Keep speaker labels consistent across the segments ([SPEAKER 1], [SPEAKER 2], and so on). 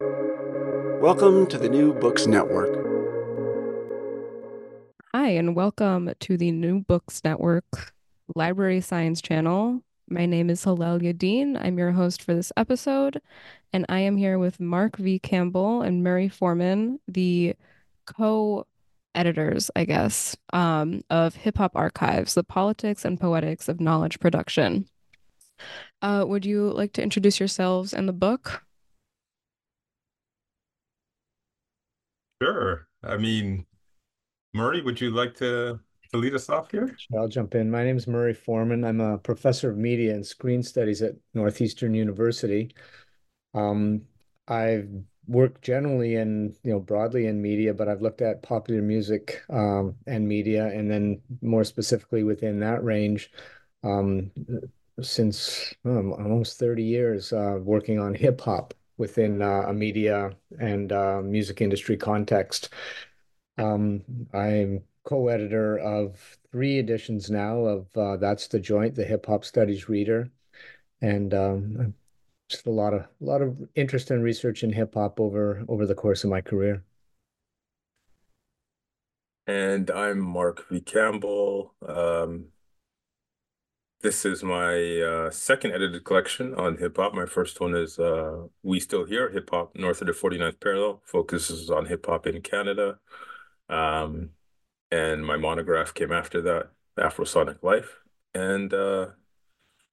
[SPEAKER 1] Welcome to the New Books Network.
[SPEAKER 2] Hi, and welcome to the New Books Network Library Science Channel. My name is Hallel Yadin. I'm your host for this episode, and I am here with Mark V. Campbell and Murray Forman, the co editors, I guess, um, of Hip Hop Archives, the politics and poetics of knowledge production. Uh, would you like to introduce yourselves and the book?
[SPEAKER 3] Sure. I mean, Murray, would you like to, to lead us off here?
[SPEAKER 4] Sure, I'll jump in. My name is Murray Forman. I'm a professor of media and screen studies at Northeastern University. Um, I've worked generally in, you know, broadly in media, but I've looked at popular music um, and media, and then more specifically within that range, um, since um, almost 30 years uh, working on hip hop within uh, a media and uh, music industry context. Um, I'm co-editor of three editions now of uh, That's the Joint, the Hip Hop Studies Reader, and um, just a lot of a lot of interest and research in hip hop over over the course of my career.
[SPEAKER 3] And I'm Mark V. Campbell. Um, this is my uh, second edited collection on hip hop. My first one is uh, We Still Here, Hip Hop North of the 49th Parallel, focuses on hip hop in Canada. Um, and my monograph came after that, Afrosonic Life. And uh,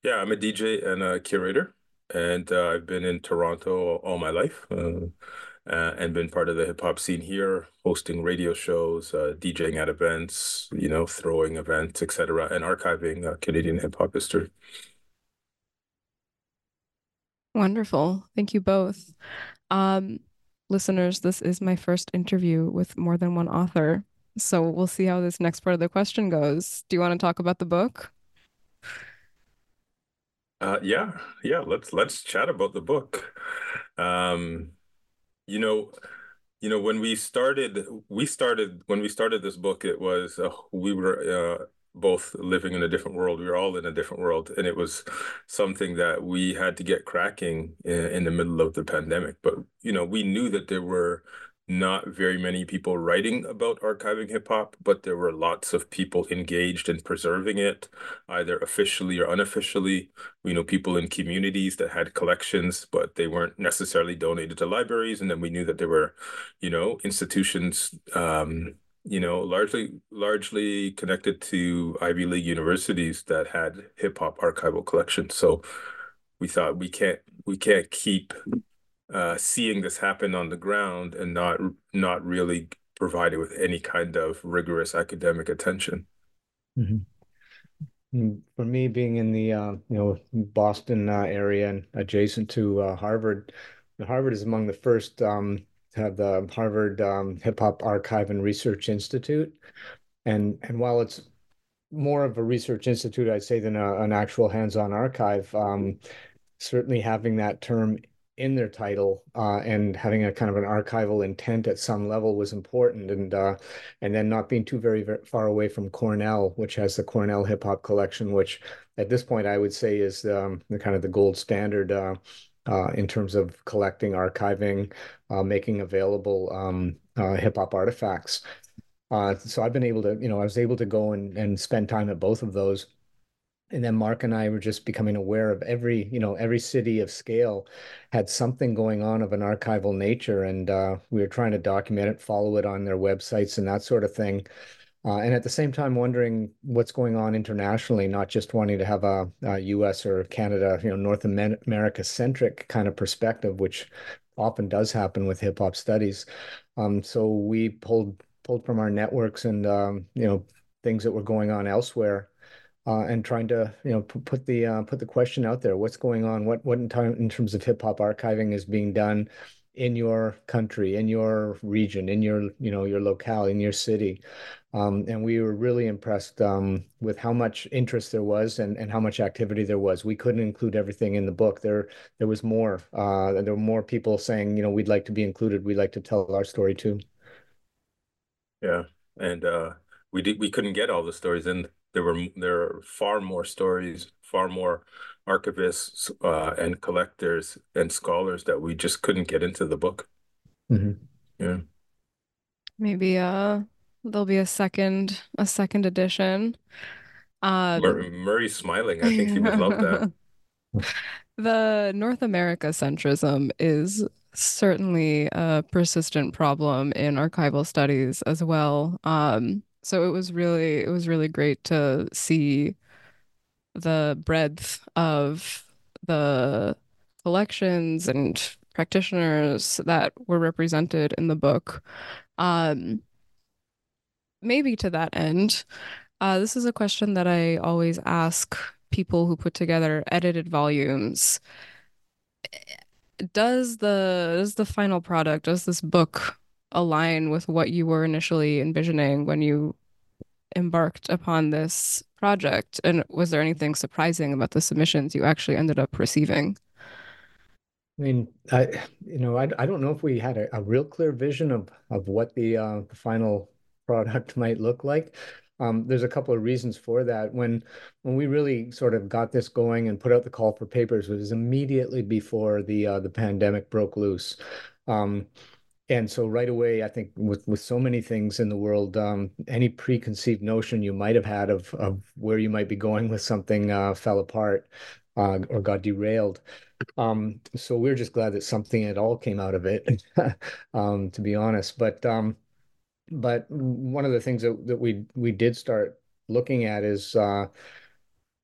[SPEAKER 3] yeah, I'm a DJ and a curator. And uh, I've been in Toronto all my life. Uh, and been part of the hip hop scene here, hosting radio shows, uh, DJing at events, you know, throwing events, etc., and archiving uh, Canadian hip hop history.
[SPEAKER 2] Wonderful. Thank you both. Um, listeners, this is my first interview with more than one author. So we'll see how this next part of the question goes. Do you want to talk about the book?
[SPEAKER 3] Uh, yeah, yeah. Let's let's chat about the book. Um, you know, you know, when we started, we started when we started this book, it was uh, we were uh, both living in a different world. We were all in a different world, and it was something that we had to get cracking in, in the middle of the pandemic. But you know, we knew that there were not very many people writing about archiving hip hop, but there were lots of people engaged in preserving it, either officially or unofficially. We know people in communities that had collections, but they weren't necessarily donated to libraries. And then we knew that there were, you know, institutions, um, you know, largely largely connected to Ivy League universities that had hip hop archival collections. So we thought we can't we can't keep uh, seeing this happen on the ground and not not really provided with any kind of rigorous academic attention.
[SPEAKER 4] Mm-hmm. Mm, for me, being in the uh, you know Boston uh, area and adjacent to uh, Harvard, Harvard is among the first um, to have the Harvard um, Hip Hop Archive and Research Institute, and and while it's more of a research institute, I'd say, than a, an actual hands-on archive. Um, certainly, having that term in their title uh, and having a kind of an archival intent at some level was important. And uh, and then not being too very, very far away from Cornell which has the Cornell hip hop collection which at this point I would say is um, the kind of the gold standard uh, uh in terms of collecting archiving uh, making available um, uh, hip hop artifacts. So I've been able to you know I was able to go and, and spend time at both of those and then Mark and I were just becoming aware of every, you know, every city of scale had something going on of an archival nature, and uh, we were trying to document it, follow it on their websites, and that sort of thing. Uh, and at the same time, wondering what's going on internationally, not just wanting to have a, a U.S. or Canada, you know, North America centric kind of perspective, which often does happen with hip hop studies. Um, so we pulled pulled from our networks and um, you know things that were going on elsewhere uh, and trying to you know put the uh, put the question out there. What's going on? What what in, time, in terms of hip hop archiving is being done in your country, in your region, in your you know your locale, in your city. Um, and we were really impressed um, with how much interest there was and, and how much activity there was. We couldn't include everything in the book. There there was more. Uh, there were more people saying, you know, we'd like to be included. We'd like to tell our story too.
[SPEAKER 3] Yeah, and uh, we did. We couldn't get all the stories in there were there are far more stories, far more archivists uh, and collectors and scholars that we just couldn't get into the book.
[SPEAKER 4] Mm-hmm.
[SPEAKER 3] Yeah.
[SPEAKER 2] Maybe uh there'll be a second a second edition.
[SPEAKER 3] Um, Mur- Murray's smiling. I think he would love that.
[SPEAKER 2] The North America centrism is certainly a persistent problem in archival studies as well. Um, so it was really it was really great to see the breadth of the collections and practitioners that were represented in the book. Um, maybe to that end, uh, this is a question that I always ask people who put together edited volumes. Does the does the final product, does this book align with what you were initially envisioning when you embarked upon this project? And was there anything surprising about the submissions you actually ended up receiving?
[SPEAKER 4] I mean, I you know, I, I don't know if we had a, a real clear vision of of what the uh, the final product might look like. Um, there's a couple of reasons for that. When when we really sort of got this going and put out the call for papers, was immediately before the uh, the pandemic broke loose. Um, and so right away, I think with with so many things in the world, um, any preconceived notion you might have had of of where you might be going with something uh, fell apart uh, or got derailed. Um, so we're just glad that something at all came out of it, um, to be honest. But um, but one of the things that, that we we did start looking at is uh,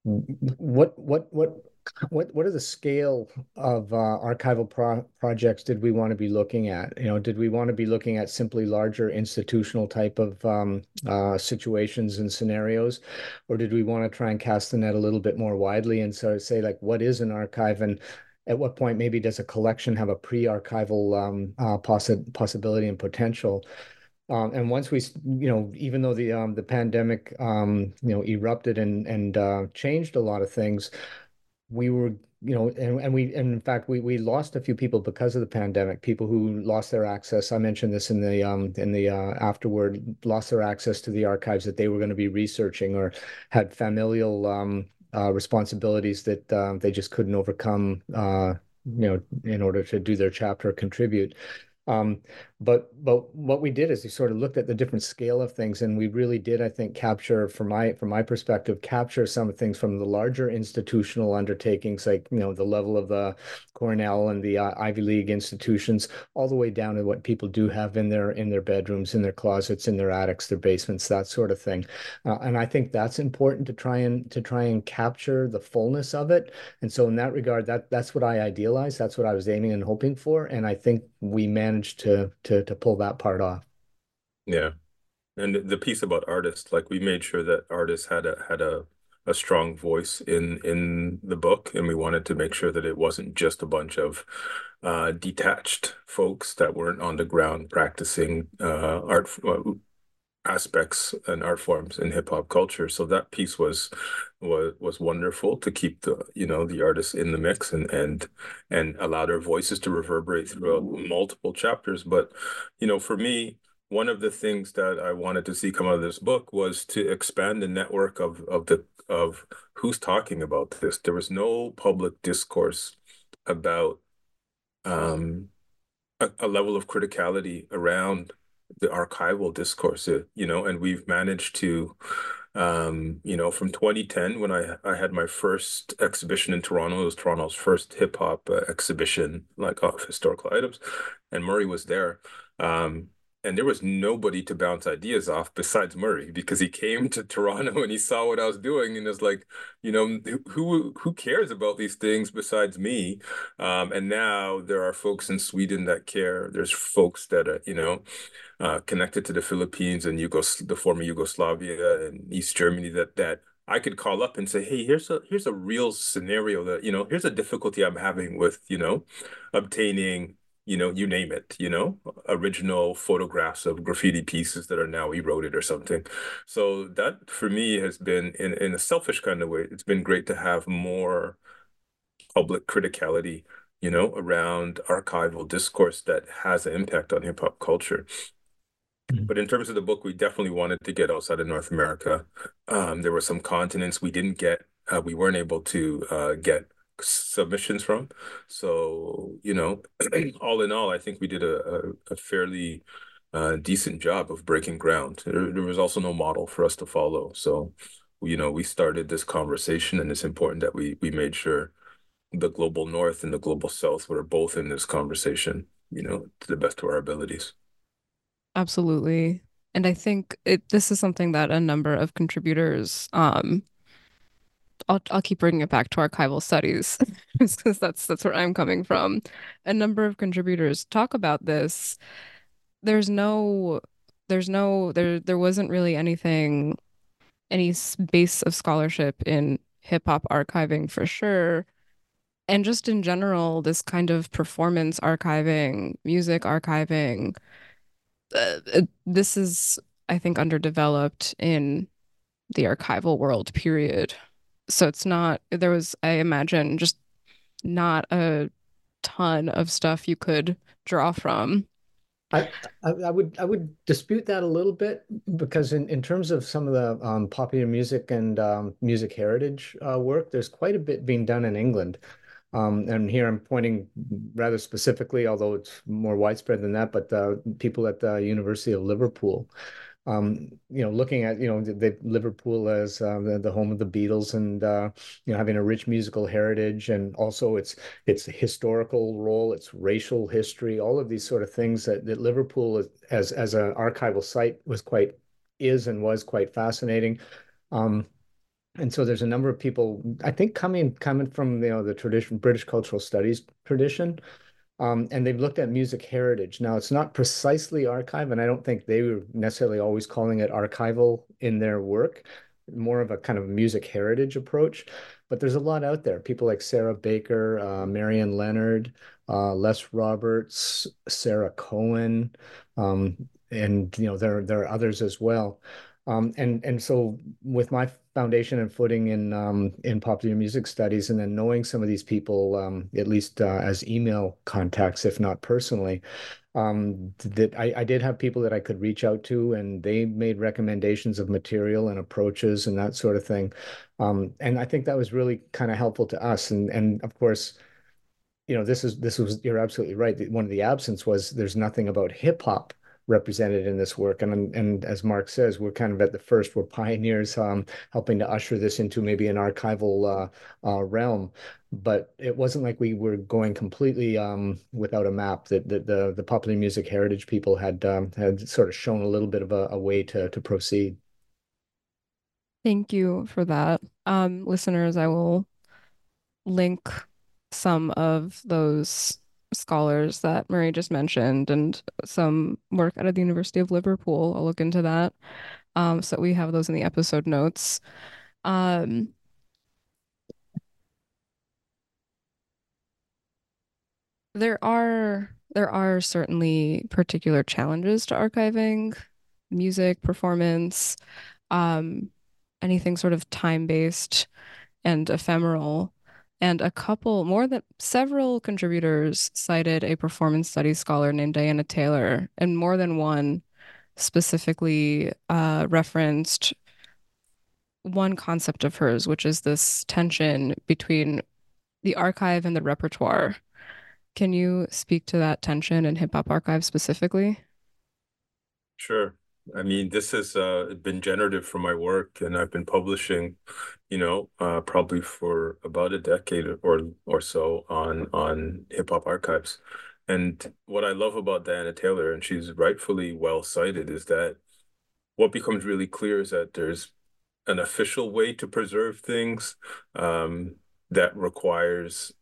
[SPEAKER 4] what what what what what are the scale of uh, archival pro projects did we want to be looking at? You know, did we want to be looking at simply larger institutional type of um, uh, situations and scenarios, or did we want to try and cast the net a little bit more widely and sort of say like, what is an archive and at what point maybe does a collection have a pre-archival um, uh, possi possibility and potential? Um, and once we, you know, even though the um, the pandemic, um, you know, erupted and and uh, changed a lot of things, we were you know and, and we and in fact we we lost a few people because of the pandemic people who lost their access. I mentioned this in the um in the uh, afterward lost their access to the archives that they were going to be researching or had familial um uh, responsibilities that uh, they just couldn't overcome uh you know in order to do their chapter or contribute. Um, but but what we did is we sort of looked at the different scale of things, and we really did, I think, capture from my from my perspective, capture some of things from the larger institutional undertakings, like you know the level of the Cornell and the uh, Ivy League institutions, all the way down to what people do have in their in their bedrooms, in their closets, in their attics, their basements, that sort of thing. Uh, and I think that's important to try and to try and capture the fullness of it. And so in that regard, that that's what I idealized. That's what I was aiming and hoping for. And I think we managed to to to pull that part off.
[SPEAKER 3] Yeah. And the piece about artists, like we made sure that artists had a had a a strong voice in in the book, and we wanted to make sure that it wasn't just a bunch of uh, detached folks that weren't on the ground practicing uh, art, uh, aspects and art forms in hip hop culture. So that piece was was was wonderful to keep the you know the artists in the mix and and and allow their voices to reverberate throughout multiple chapters. But you know, for me, one of the things that I wanted to see come out of this book was to expand the network of of the of who's talking about this. There was no public discourse about um, a, a level of criticality around the archival discourse, uh, you know, and we've managed to, um, you know, from 2010 when I I had my first exhibition in Toronto, it was Toronto's first hip hop uh, exhibition, like of historical items, and Murray was there. Um, and there was nobody to bounce ideas off besides Murray because he came to Toronto and he saw what I was doing and was like, you know, who who cares about these things besides me? Um, and now there are folks in Sweden that care. There's folks that are, you know, uh, connected to the Philippines and Yugos the former Yugoslavia and East Germany that that I could call up and say, hey, here's a here's a real scenario that, you know, here's a difficulty I'm having with, you know, obtaining you know, you name it, you know, original photographs of graffiti pieces that are now eroded or something. So that for me has been in, in a selfish kind of way, it's been great to have more public criticality, you know, around archival discourse that has an impact on hip hop culture. Mm-hmm. But in terms of the book, we definitely wanted to get outside of North America. Um, there were some continents we didn't get, uh, we weren't able to uh, get submissions from. So, you know, all in all, I think we did a, a, a fairly uh, decent job of breaking ground. There, there, was also no model for us to follow. So, you know, we started this conversation, and it's important that we we made sure the global north and the global south were both in this conversation, you know, to the best of our abilities.
[SPEAKER 2] Absolutely. And I think it this is something that a number of contributors um I'll I'll keep bringing it back to archival studies because that's that's where I'm coming from. A number of contributors talk about this. There's no there's no there there wasn't really anything any base of scholarship in hip hop archiving for sure. And just in general, this kind of performance archiving, music archiving, uh, this is, I think, underdeveloped in the archival world, period so it's not there was i imagine just not a ton of stuff you could draw from
[SPEAKER 4] I, I, would I would dispute that a little bit because in, in terms of some of the um, popular music and um, music heritage uh, work, there's quite a bit being done in England. Um, and here I'm pointing rather specifically, although it's more widespread than that, but uh, people at the University of Liverpool um, you know, looking at you know the, Liverpool as uh, the, the home of the Beatles and uh, you know having a rich musical heritage and also its its historical role, its racial history, all of these sort of things that, that Liverpool as as an archival site was quite is and was quite fascinating. Um, and so there's a number of people I think coming coming from you know the tradition British cultural studies tradition um, and they've looked at music heritage. Now, it's not precisely archive, and I don't think they were necessarily always calling it archival in their work, more of a kind of music heritage approach. But there's a lot out there. People like Sarah Baker, uh, Marion Leonard, uh, Les Roberts, Sara Cohen, um, and you know there there are others as well. Um, and and so with my foundation and footing in um, in popular music studies, and then knowing some of these people, um, at least uh, as email contacts, if not personally, um, that I, I, did have people that I could reach out to, and they made recommendations of material and approaches and that sort of thing. Um, and I think that was really kind of helpful to us. And and of course, you know, this is this was you're absolutely right. One of the absence was there's nothing about hip hop represented in this work. And and as Mark says, we're kind of at the first. We're pioneers, um, helping to usher this into maybe an archival uh, uh, realm. But it wasn't like we were going completely um, without a map. That the, the, the popular music heritage people had um, had sort of shown a little bit of a, a way to to proceed.
[SPEAKER 2] Thank you for that, um, listeners. I will link some of those scholars that Murray just mentioned and some work out of the University of Liverpool. I'll look into that. Um, so we have those in the episode notes. Um, there are there are certainly particular challenges to archiving music, performance, um, anything sort of time-based and ephemeral. And a couple, more than several contributors cited a performance studies scholar named Diana Taylor, and more than one specifically uh, referenced one concept of hers, which is this tension between the archive and the repertoire. Can you speak to that tension in Hip Hop Archive specifically?
[SPEAKER 3] Sure. I mean, this has uh, been generative for my work, and I've been publishing, you know, uh, probably for about a decade or or so on on hip hop archives. And what I love about Diana Taylor, and she's rightfully well cited, is that what becomes really clear is that there's an official way to preserve things um, that requires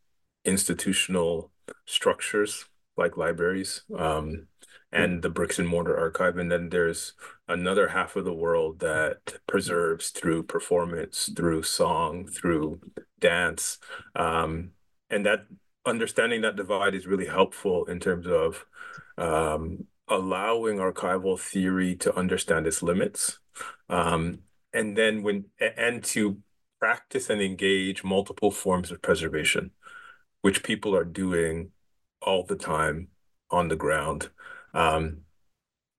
[SPEAKER 3] institutional structures like libraries um, and the bricks and mortar archive. And then there's another half of the world that preserves through performance, through song, through dance. Um, and that understanding that divide is really helpful in terms of um, allowing archival theory to understand its limits. Um, and then when and to practice and engage multiple forms of preservation, which people are doing all the time on the ground. Um,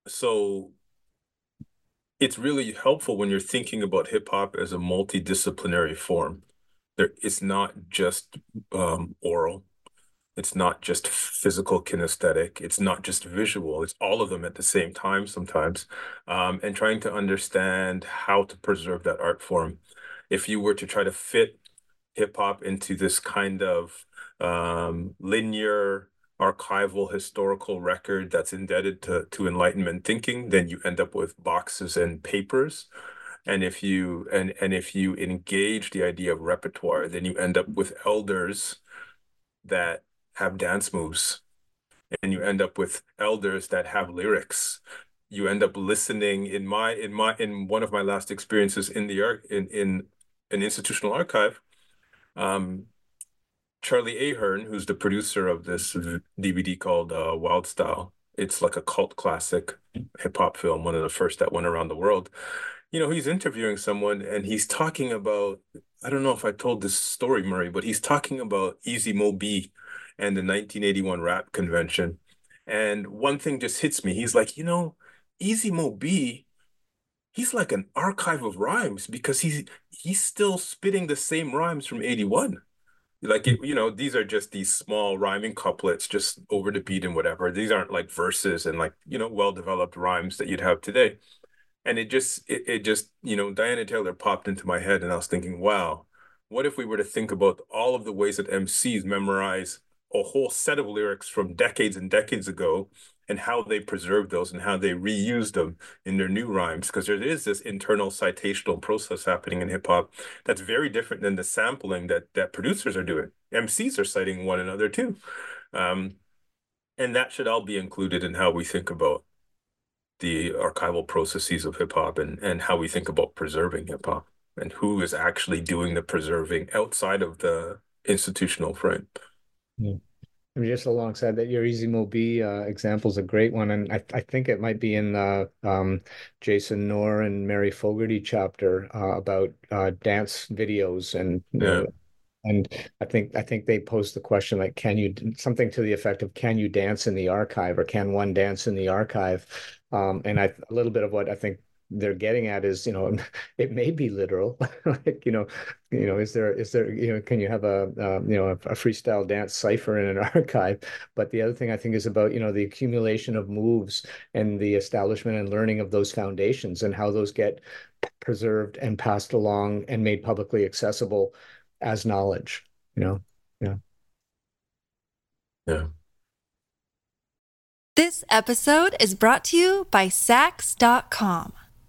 [SPEAKER 3] so it's really helpful when you're thinking about hip hop as a multidisciplinary form. There, it's not just um, oral. It's not just physical kinesthetic. It's not just visual. It's all of them at the same time sometimes. Um, and trying to understand how to preserve that art form. If you were to try to fit hip hop into this kind of um, linear, archival, historical record that's indebted to, to Enlightenment thinking, then you end up with boxes and papers. And if you and and if you engage the idea of repertoire, then you end up with elders that have dance moves and you end up with elders that have lyrics you end up listening in my in my in one of my last experiences in the art in in an institutional archive um charlie ahearn who's the producer of this dvd called uh, wild style it's like a cult classic hip-hop film one of the first that went around the world you know he's interviewing someone and he's talking about i don't know if i told this story murray but he's talking about easy mo bee and the 1981 rap convention. And one thing just hits me. He's like, you know, Easy Mo Bee, he's like an archive of rhymes because he's he's still spitting the same rhymes from 81. Like it, you know, these are just these small rhyming couplets just over the beat and whatever. These aren't like verses and like, you know, well-developed rhymes that you'd have today. And it just it, it just, you know, Diana Taylor popped into my head and I was thinking, wow, what if we were to think about all of the ways that MCs memorize a whole set of lyrics from decades and decades ago and how they preserve those and how they reuse them in their new rhymes because there is this internal citational process happening in hip hop that's very different than the sampling that that producers are doing. Mcs are citing one another too. Um, and that should all be included in how we think about the archival processes of hip hop and and how we think about preserving hip hop and who is actually doing the preserving outside of the institutional frame.
[SPEAKER 4] Yeah. I mean, just alongside that, your Easy Mo Bee uh, example is a great one, and I, I think it might be in the um, Jason Noor and Mary Fogarty chapter uh, about uh, dance videos, and yeah. And I think I think they posed the question like, can you something to the effect of, can you dance in the archive, or can one dance in the archive? Um, and I a little bit of what I think they're getting at is you know it may be literal like you know you know is there is there you know can you have a um, you know a, a, freestyle dance cipher in an archive? But the other thing i think is about you know the accumulation of moves and the establishment and learning of those foundations and how those get preserved and passed along and made publicly accessible as knowledge you know? Yeah.
[SPEAKER 3] Yeah.
[SPEAKER 5] This episode is brought to you by Saks.com.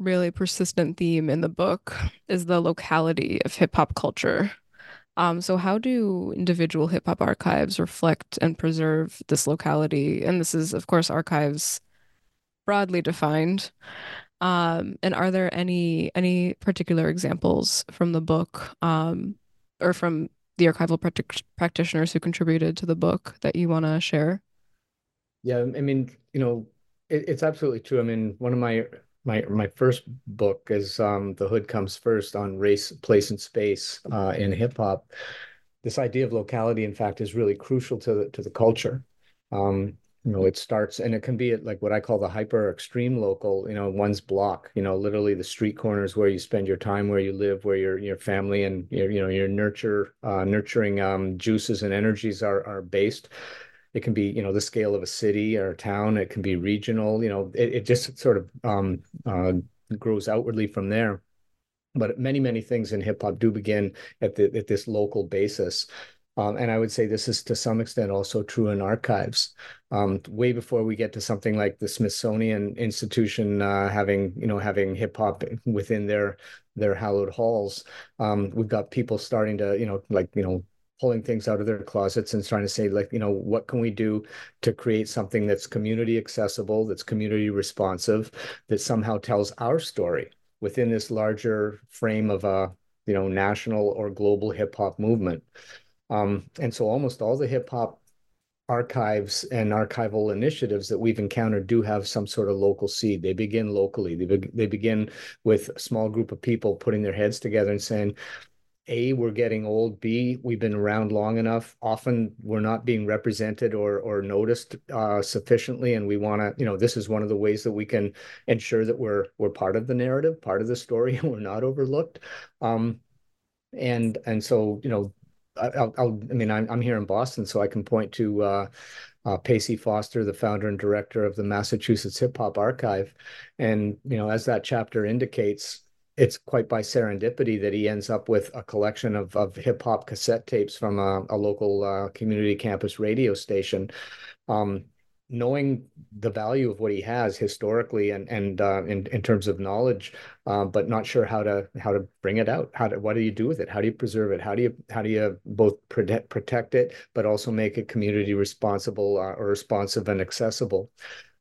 [SPEAKER 2] really persistent theme in the book is the locality of hip hop culture. Um, so how do individual hip hop archives reflect and preserve this locality? And this is, of course, archives broadly defined. Um, and are there any any particular examples from the book um, or from the archival practitioners who contributed to the book that you want to share?
[SPEAKER 4] Yeah, I mean, you know, it, it's absolutely true. I mean, one of my my my first book is um, The Hood Comes First on race, place, and space uh, in hip hop. This idea of locality, in fact, is really crucial to the to the culture. Um, you know, it starts and it can be at like what I call the hyper extreme local, you know, one's block, you know, literally the street corners where you spend your time, where you live, where your your family and your, you know, your nurture uh, nurturing um, juices and energies are are based. It can be, you know, the scale of a city or a town. It can be regional. You know, it, it just sort of um, uh, grows outwardly from there. But many, many things in hip hop do begin at the at this local basis. Um, and I would say this is to some extent also true in archives. Um, way before we get to something like the Smithsonian Institution uh, having, you know, having hip hop within their their hallowed halls, um, we've got people starting to, you know, like you know, pulling things out of their closets and trying to say like you know what can we do to create something that's community accessible that's community responsive that somehow tells our story within this larger frame of a you know national or global hip hop movement um, and so almost all the hip hop archives and archival initiatives that we've encountered do have some sort of local seed. They begin locally. They, be they begin with a small group of people putting their heads together and saying, a, we're getting old. B, we've been around long enough. Often we're not being represented or or noticed uh, sufficiently, and we want to. You know, this is one of the ways that we can ensure that we're we're part of the narrative, part of the story, and we're not overlooked. Um, and and so you know, I'll, I'll I mean, I'm I'm here in Boston, so I can point to. Uh, uh, Pacey Foster, the founder and director of the Massachusetts Hip Hop Archive, and you know, as that chapter indicates, it's quite by serendipity that he ends up with a collection of, of hip hop cassette tapes from a, a local uh, community campus radio station. Um, knowing the value of what he has historically and and uh, in in terms of knowledge, uh, but not sure how to how to bring it out. How to what do you do with it? How do you preserve it? How do you how do you both protect protect it, but also make it community responsible uh, or responsive and accessible?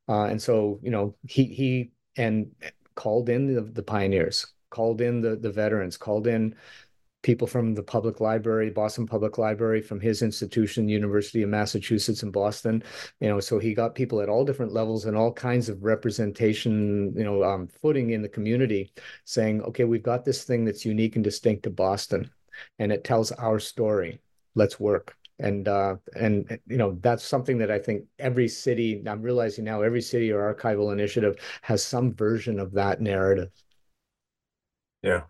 [SPEAKER 4] Uh, and so you know he he and called in the, the pioneers called in the the veterans, called in people from the public library, Boston Public Library, from his institution, University of Massachusetts in Boston. You know, so he got people at all different levels and all kinds of representation, you know, um, footing in the community, saying, okay, we've got this thing that's unique and distinct to Boston, and it tells our story. Let's work. And uh, and you know that's something that I think every city. I'm realizing now every city or archival initiative has some version of that narrative.
[SPEAKER 3] Yeah.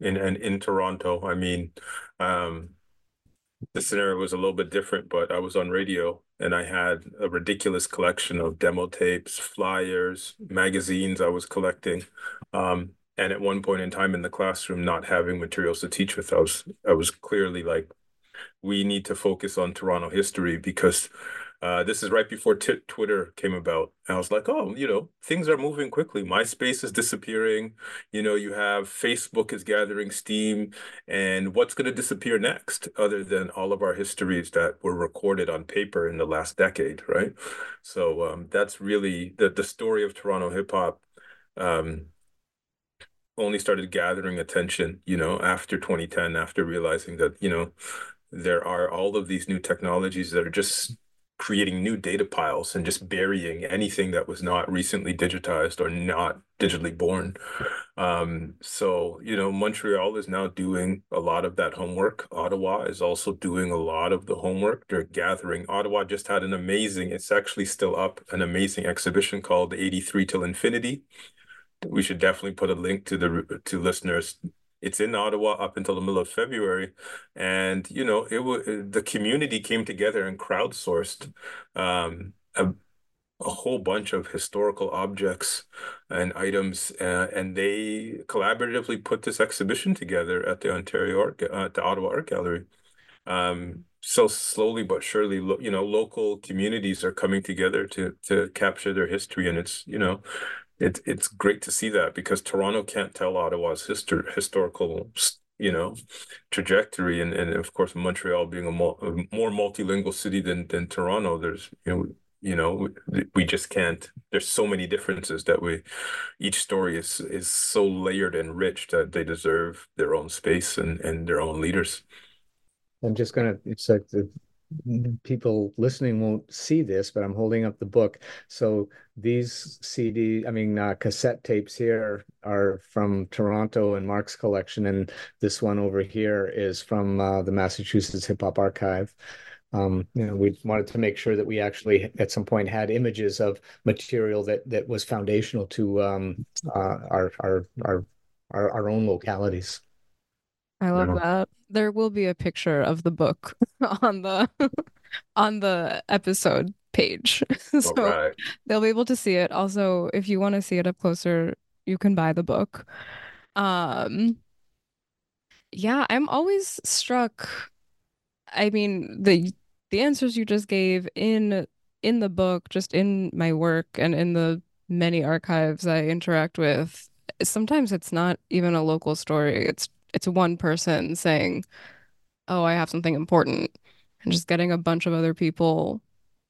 [SPEAKER 3] In and in Toronto, I mean, um, the scenario was a little bit different, but I was on radio and I had a ridiculous collection of demo tapes, flyers, magazines I was collecting. Um, and at one point in time in the classroom, not having materials to teach with, I was I was clearly like, we need to focus on Toronto history because uh, this is right before Twitter came about. And I was like, oh, you know, things are moving quickly. MySpace is disappearing. You know, you have Facebook is gathering steam. And what's going to disappear next, other than all of our histories that were recorded on paper in the last decade, right? So um, that's really the, the story of Toronto hip hop. Um, only started gathering attention, you know, after 2010, after realizing that, you know, there are all of these new technologies that are just creating new data piles and just burying anything that was not recently digitized or not digitally born. Um, so, you know, Montreal is now doing a lot of that homework. Ottawa is also doing a lot of the homework. They're gathering. Ottawa just had an amazing, it's actually still up, an amazing exhibition called 83 Till Infinity. We should definitely put a link to the to listeners it's in Ottawa up until the middle of February, and you know it was the community came together and crowdsourced um, a, a whole bunch of historical objects and items, uh, and they collaboratively put this exhibition together at the Ontario Art, uh, the Ottawa Art Gallery. Um, so slowly but surely, you know, local communities are coming together to to capture their history, and it's you know, it's it's great to see that because Toronto can't tell Ottawa's history historical you know trajectory. And, and of course Montreal being a, more, a more multilingual city than than Toronto there's you know you know we just can't there's so many differences that we each story is is so layered and rich that they deserve their own space and and their own leaders.
[SPEAKER 4] I'm just gonna it's like the people listening won't see this, but I'm holding up the book. So these CD, I mean, uh, cassette tapes here are from Toronto and Mark's collection, and this one over here is from uh, the Massachusetts Hip Hop Archive. Um, you know, we wanted to make sure that we actually at some point had images of material that that was foundational to um, uh, our, our our our our own localities.
[SPEAKER 2] I love that. There will be a picture of the book on the on the episode page. so right. they'll be able to see it. Also, if you want to see it up closer, you can buy the book. Um yeah, I'm always struck I mean, the the answers you just gave in in the book, just in my work and in the many archives I interact with, sometimes it's not even a local story. It's it's one person saying, "Oh, I have something important," and just getting a bunch of other people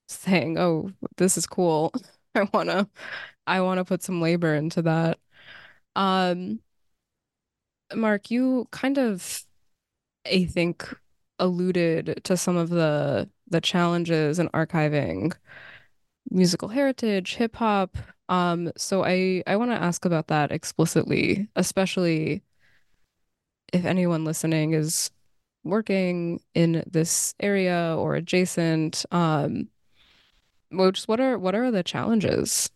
[SPEAKER 2] saying, "Oh, this is cool. I wanna, I wanna put some labor into that." Um, Mark, you kind of, I think, alluded to some of the the challenges in archiving musical heritage, hip hop. Um, so I I want to ask about that explicitly, especially if anyone listening is working in this area or adjacent, um, which what are what are the challenges?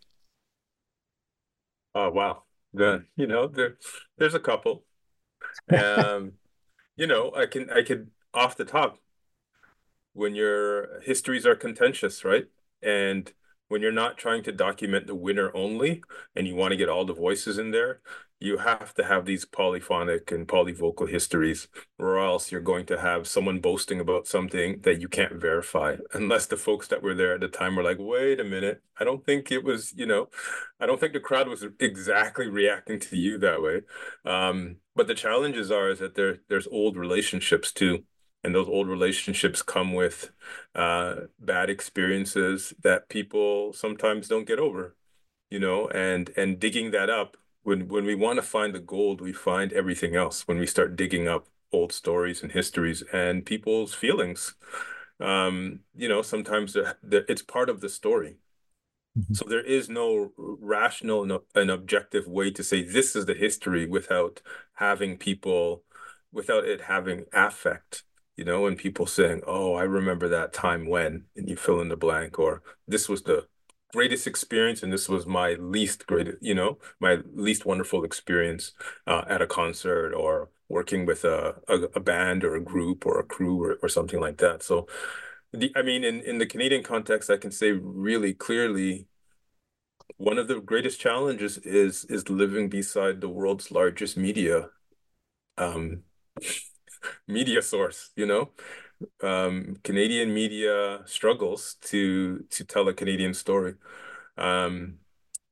[SPEAKER 3] Oh wow, the you know there there's a couple. Um, you know I can I could off the top when your histories are contentious, right? And when you're not trying to document the winner only and you want to get all the voices in there, you have to have these polyphonic and polyvocal histories, or else you're going to have someone boasting about something that you can't verify, unless the folks that were there at the time were like, wait a minute, I don't think it was, you know, I don't think the crowd was exactly reacting to you that way. Um, but the challenges are is that there there's old relationships too. And those old relationships come with uh, bad experiences that people sometimes don't get over, you know, and and digging that up when when we want to find the gold, we find everything else. When we start digging up old stories and histories and people's feelings, um, you know, sometimes the, the, it's part of the story. Mm-hmm. So there is no rational and objective way to say this is the history without having people, without it having affect. You know, and people saying, "Oh, I remember that time when," and you fill in the blank, or this was the greatest experience and this was my least great you know my least wonderful experience uh, at a concert or working with a, a, a, band or a group or a crew or, or something like that. So the i mean in, in the canadian context i can say really clearly one of the greatest challenges is is living beside the world's largest media um media source you know um, Canadian media struggles to to tell a Canadian story. Um,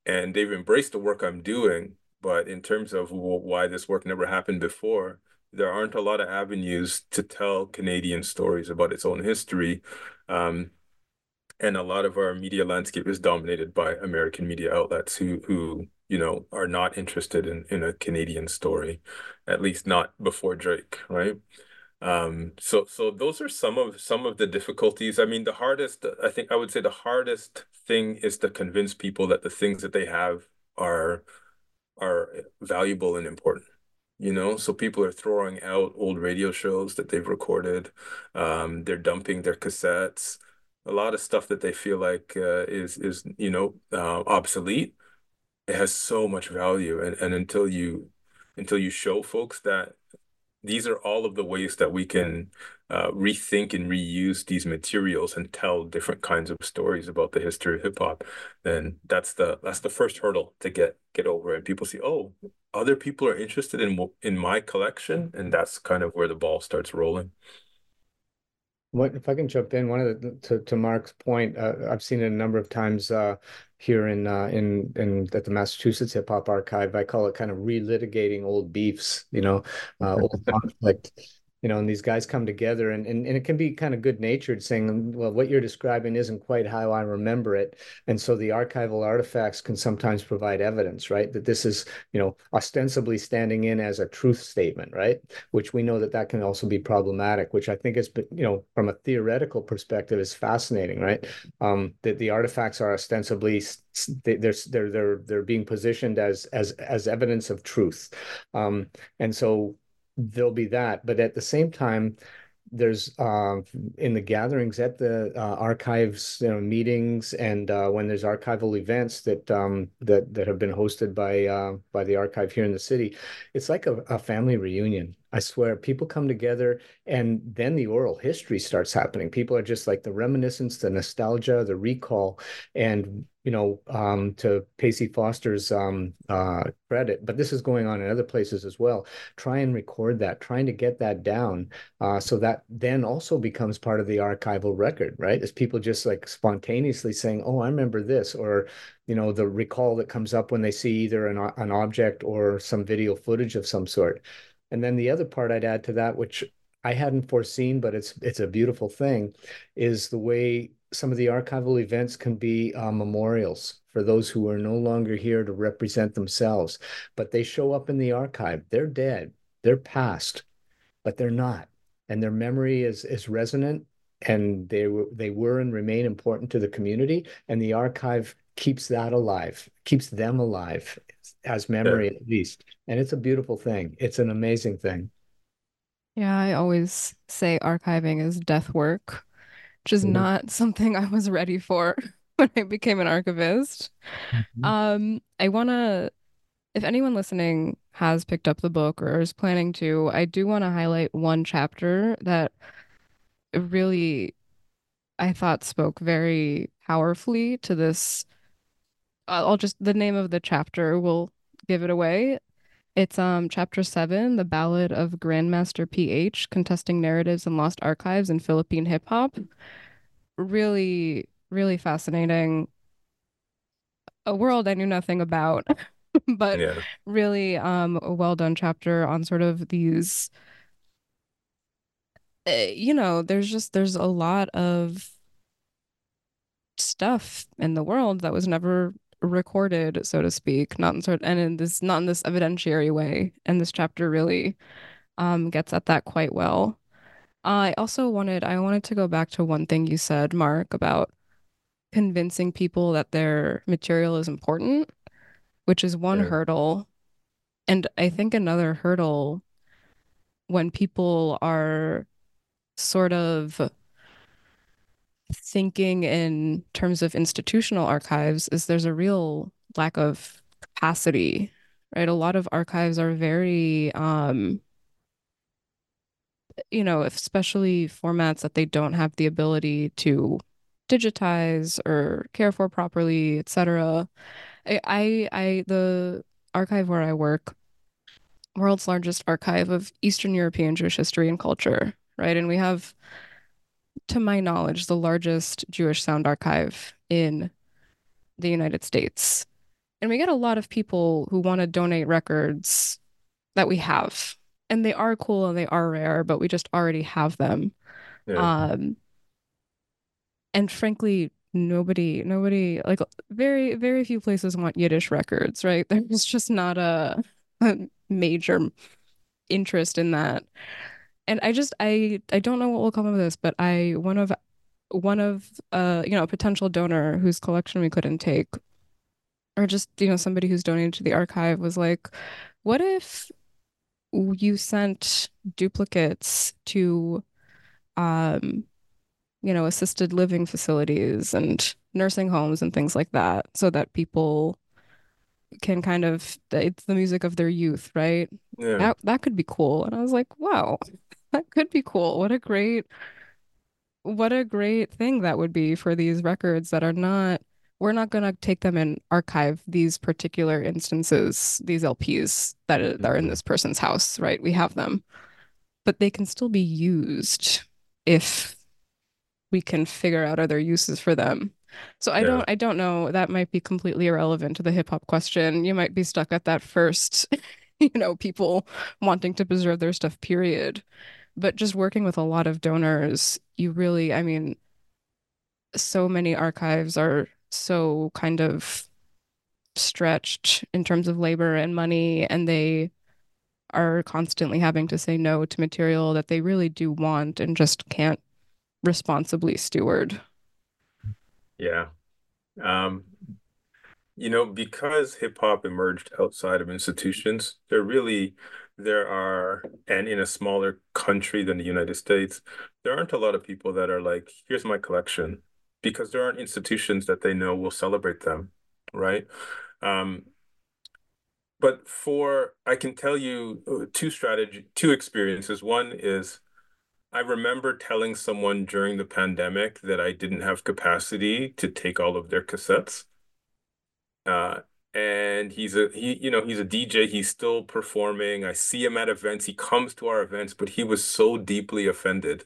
[SPEAKER 3] and they've embraced the work I'm doing, but in terms of why this work never happened before, there aren't a lot of avenues to tell Canadian stories about its own history. Um, and a lot of our media landscape is dominated by American media outlets who who you know are not interested in in a Canadian story, at least not before Drake, right? Um, so so those are some of some of the difficulties. I mean, the hardest, I think I would say the hardest thing is to convince people that the things that they have are are valuable and important. You know, so people are throwing out old radio shows that they've recorded. Um, they're dumping their cassettes. A lot of stuff that they feel like uh, is is you know uh, obsolete. It has so much value, and and until you until you show folks that these are all of the ways that we can uh, rethink and reuse these materials and tell different kinds of stories about the history of hip hop, then that's the that's the first hurdle to get get over. And people see, oh, other people are interested in in my collection, and that's kind of where the ball starts rolling.
[SPEAKER 4] What if I can jump in? One of the to, to Mark's point, uh, I've seen it a number of times uh, here in uh, in in at the Massachusetts Hip Hop Archive. I call it kind of relitigating old beefs, you know, uh, old conflict you know, and these guys come together and, and, and it can be kind of good natured saying, well, what you're describing isn't quite how I remember it. And so the archival artifacts can sometimes provide evidence, right? That this is, you know, ostensibly standing in as a truth statement, right? Which we know that that can also be problematic, which I think is, you know, from a theoretical perspective is fascinating, right? Um, that the artifacts are ostensibly they're they're they're they're being positioned as as as evidence of truth, um, and so there'll be that. But at the same time, there's uh, in the gatherings at the uh, archives you know, meetings and uh, when there's archival events that um, that that have been hosted by uh, by the archive here in the city, it's like a, a family reunion. I swear, people come together and then the oral history starts happening. People are just like the reminiscence, the nostalgia, the recall. And, you know, um, to Pacey Foster's um, uh, credit, but this is going on in other places as well. Try and record that, trying to get that down uh, so that then also becomes part of the archival record, right? As people just like spontaneously saying, oh, I remember this, or, you know, the recall that comes up when they see either an, an object or some video footage of some sort. And then the other part I'd add to that, which I hadn't foreseen, but it's it's a beautiful thing, is the way some of the archival events can be uh, memorials for those who are no longer here to represent themselves, but they show up in the archive. They're dead, they're past, but they're not, and their memory is is resonant, and they were they were and remain important to the community, and the archive keeps that alive, keeps them alive as memory yeah. at least. And it's a beautiful thing. It's an amazing thing.
[SPEAKER 2] Yeah, I always say archiving is death work, which is mm-hmm. not something I was ready for when I became an archivist. Mm-hmm. Um, I want to, if anyone listening has picked up the book or is planning to, I do want to highlight one chapter that really I thought spoke very powerfully to this I'll just the name of the chapter will give it away. It's um chapter seven, the ballad of Grandmaster PH, contesting narratives and lost archives in Philippine hip hop. Really, really fascinating. A world I knew nothing about, but yeah. really um a well done chapter on sort of these. Uh, you know, there's just there's a lot of stuff in the world that was never recorded, so to speak, not in sort and in this not in this evidentiary way. And this chapter really um, gets at that quite well. I also wanted I wanted to go back to one thing you said, Mark, about convincing people that their material is important, which is one hurdle. And I think another hurdle when people are sort of thinking in terms of institutional archives is there's a real lack of capacity, right? A lot of archives are very, um, you know, especially formats that they don't have the ability to digitize or care for properly, etc. I, I, I, the archive where I work, world's largest archive of Eastern European Jewish history and culture, right? And we have to my knowledge, the largest Jewish sound archive in the United States. And we get a lot of people who want to donate records that we have. And they are cool and they are rare, but we just already have them. Yeah. Um, and frankly, nobody, nobody, like very, very few places want Yiddish records, right? There's just not a, a major interest in that and I just I I don't know what will come of this, but I one of one of uh you know a potential donor whose collection we couldn't take, or just you know somebody who's donated to the archive was like, what if you sent duplicates to um you know assisted living facilities and nursing homes and things like that so that people can kind of it's the music of their youth right
[SPEAKER 3] Yeah.
[SPEAKER 2] that that could be cool. And I was like, wow, that could be cool. What a great what a great thing that would be for these records that are not we're not going to take them and archive these particular instances, these LPs that are, in
[SPEAKER 3] Mm-hmm.
[SPEAKER 2] this person's house, right? We have them, but they can still be used if we can figure out other uses for them. So I
[SPEAKER 3] Yeah.
[SPEAKER 2] don't I don't know. That might be completely irrelevant to the hip hop question. You might be stuck at that first, you know, people wanting to preserve their stuff, period. But just working with a lot of donors, you really, I mean, so many archives are so kind of stretched in terms of labor and money, and they are constantly having to say no to material that they really do want and just can't responsibly steward.
[SPEAKER 3] Yeah. Um, you know, because hip hop emerged outside of institutions, there really there are, and in a smaller country than the United States, there aren't a lot of people that are like, here's my collection, because there aren't institutions that they know will celebrate them, right? Um, but for, I can tell you uh, two strategy, two experiences. One is I remember telling someone during the pandemic that I didn't have capacity to take all of their cassettes. Uh, and he's a he, you know, he's a DJ. He's still performing. I see him at events. He comes to our events, but he was so deeply offended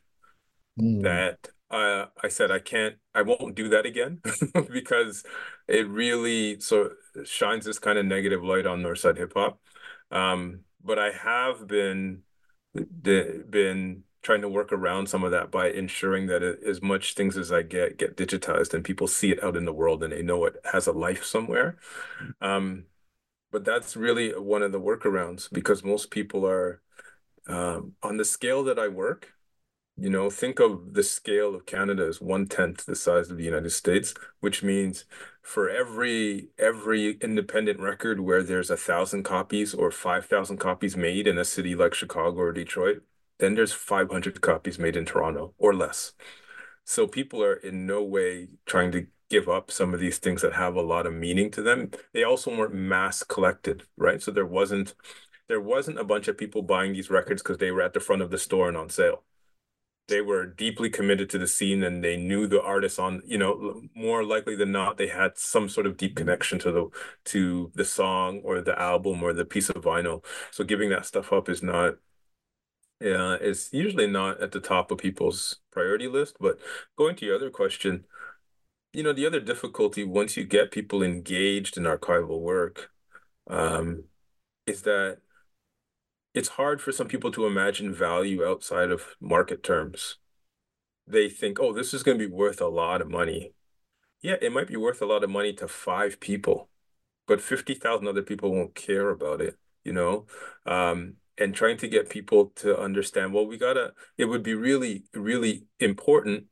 [SPEAKER 4] Mm.
[SPEAKER 3] that uh, I said I can't, I won't do that again because it really so shines this kind of negative light on Northside hip hop. Um, but I have been been trying to work around some of that by ensuring that it, as much things as I get get digitized and people see it out in the world and they know it has a life somewhere. Um, but that's really one of the workarounds because most people are um, on the scale that I work. You know, think of the scale of Canada as one tenth the size of the United States, which means for every every independent record where there's a thousand copies or five thousand copies made in a city like Chicago or Detroit, then there's 500 copies made in Toronto or less. So people are in no way trying to give up some of these things that have a lot of meaning to them. They also weren't mass collected, right? So there wasn't there wasn't a bunch of people buying these records because they were at the front of the store and on sale. They were deeply committed to the scene and they knew the artists on, you know, more likely than not, they had some sort of deep connection to the to the song or the album or the piece of vinyl. So giving that stuff up is not yeah, it's usually not at the top of people's priority list. But going to your other question, you know, the other difficulty once you get people engaged in archival work, um, is that it's hard for some people to imagine value outside of market terms. They think, oh, this is going to be worth a lot of money. Yeah, it might be worth a lot of money to five people, but 50,000 other people won't care about it, you know? Um, and trying to get people to understand, well, we gotta, it would be really, really important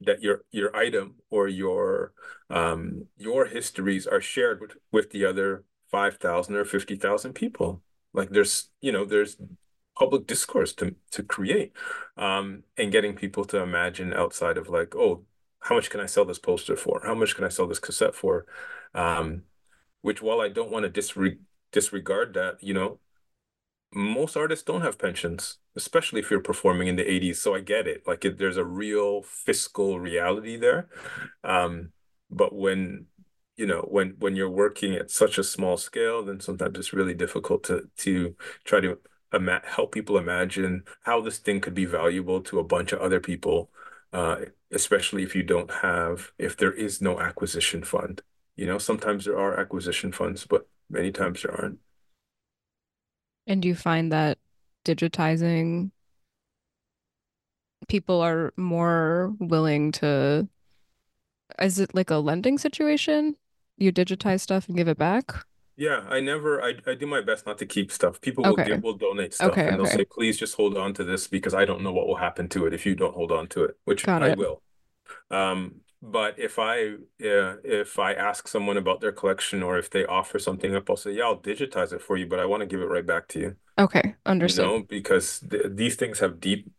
[SPEAKER 3] that your your item or your um your histories are shared with with the other 5,000 or 50,000 people. Like there's, you know, there's public discourse to to create um and getting people to imagine outside of like, oh, how much can I sell this poster for? How much can I sell this cassette for? Um, which while I don't want to disre disregard that, you know, most artists don't have pensions, especially if you're performing in the 80s. So I get it. Like it, there's a real fiscal reality there. Um, but when you know when when you're working at such a small scale, then sometimes it's really difficult to to try to ima help people imagine how this thing could be valuable to a bunch of other people, uh, especially if you don't have if there is no acquisition fund. You know, sometimes there are acquisition funds, but many times there aren't.
[SPEAKER 2] And do you find that digitizing people are more willing to, is it like a lending situation? You digitize stuff and give it back?
[SPEAKER 3] Yeah, I never, I, I do my best not to keep stuff. People will
[SPEAKER 2] Okay.
[SPEAKER 3] give, will donate stuff
[SPEAKER 2] Okay,
[SPEAKER 3] and they'll say, please just hold on to this because I don't know what will happen to it if you don't hold on to it, which
[SPEAKER 2] Got
[SPEAKER 3] I
[SPEAKER 2] it.
[SPEAKER 3] will. Um, but if I, uh, if I ask someone about their collection or if they offer something up, I'll say, yeah, I'll digitize it for you, but I want to give it right back to you.
[SPEAKER 2] Okay,
[SPEAKER 3] You
[SPEAKER 2] understood.
[SPEAKER 3] know, because th these things have deep,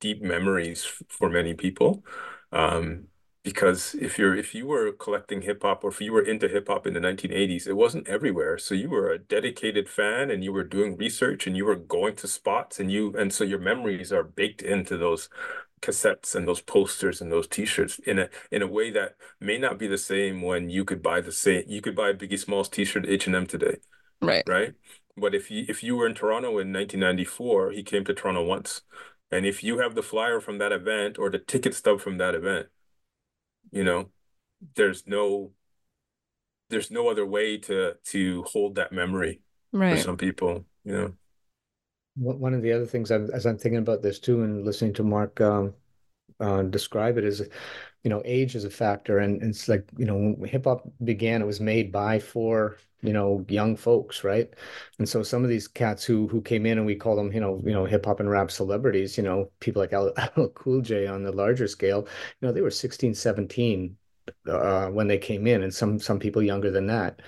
[SPEAKER 3] deep memories for many people. Um, because if you're if you were collecting hip hop or if you were into hip hop in the 1980s, it wasn't everywhere. So you were a dedicated fan and you were doing research and you were going to spots and you and so your memories are baked into those cassettes and those posters and those t-shirts in a in a way that may not be the same when you could buy the same you could buy a Biggie Smalls t-shirt at H&M today.
[SPEAKER 2] Right.
[SPEAKER 3] Right? But if you if you were in Toronto in 1994, he came to Toronto once. And if you have the flyer from that event or the ticket stub from that event, you know there's no there's no other way to to hold that memory
[SPEAKER 2] right
[SPEAKER 3] for some people you know
[SPEAKER 4] one of the other things I'm, as I'm thinking about this too and listening to Mark um, uh, describe it is, you know, age is a factor. And, it's like, you know, hip hop began, it was made by for, you know, young folks, right? And so some of these cats who who came in and we call them, you know, you know, hip hop and rap celebrities, you know, people like LL Cool J on the larger scale, you know, they were 16, 17 uh, when they came in, and some some people younger than that.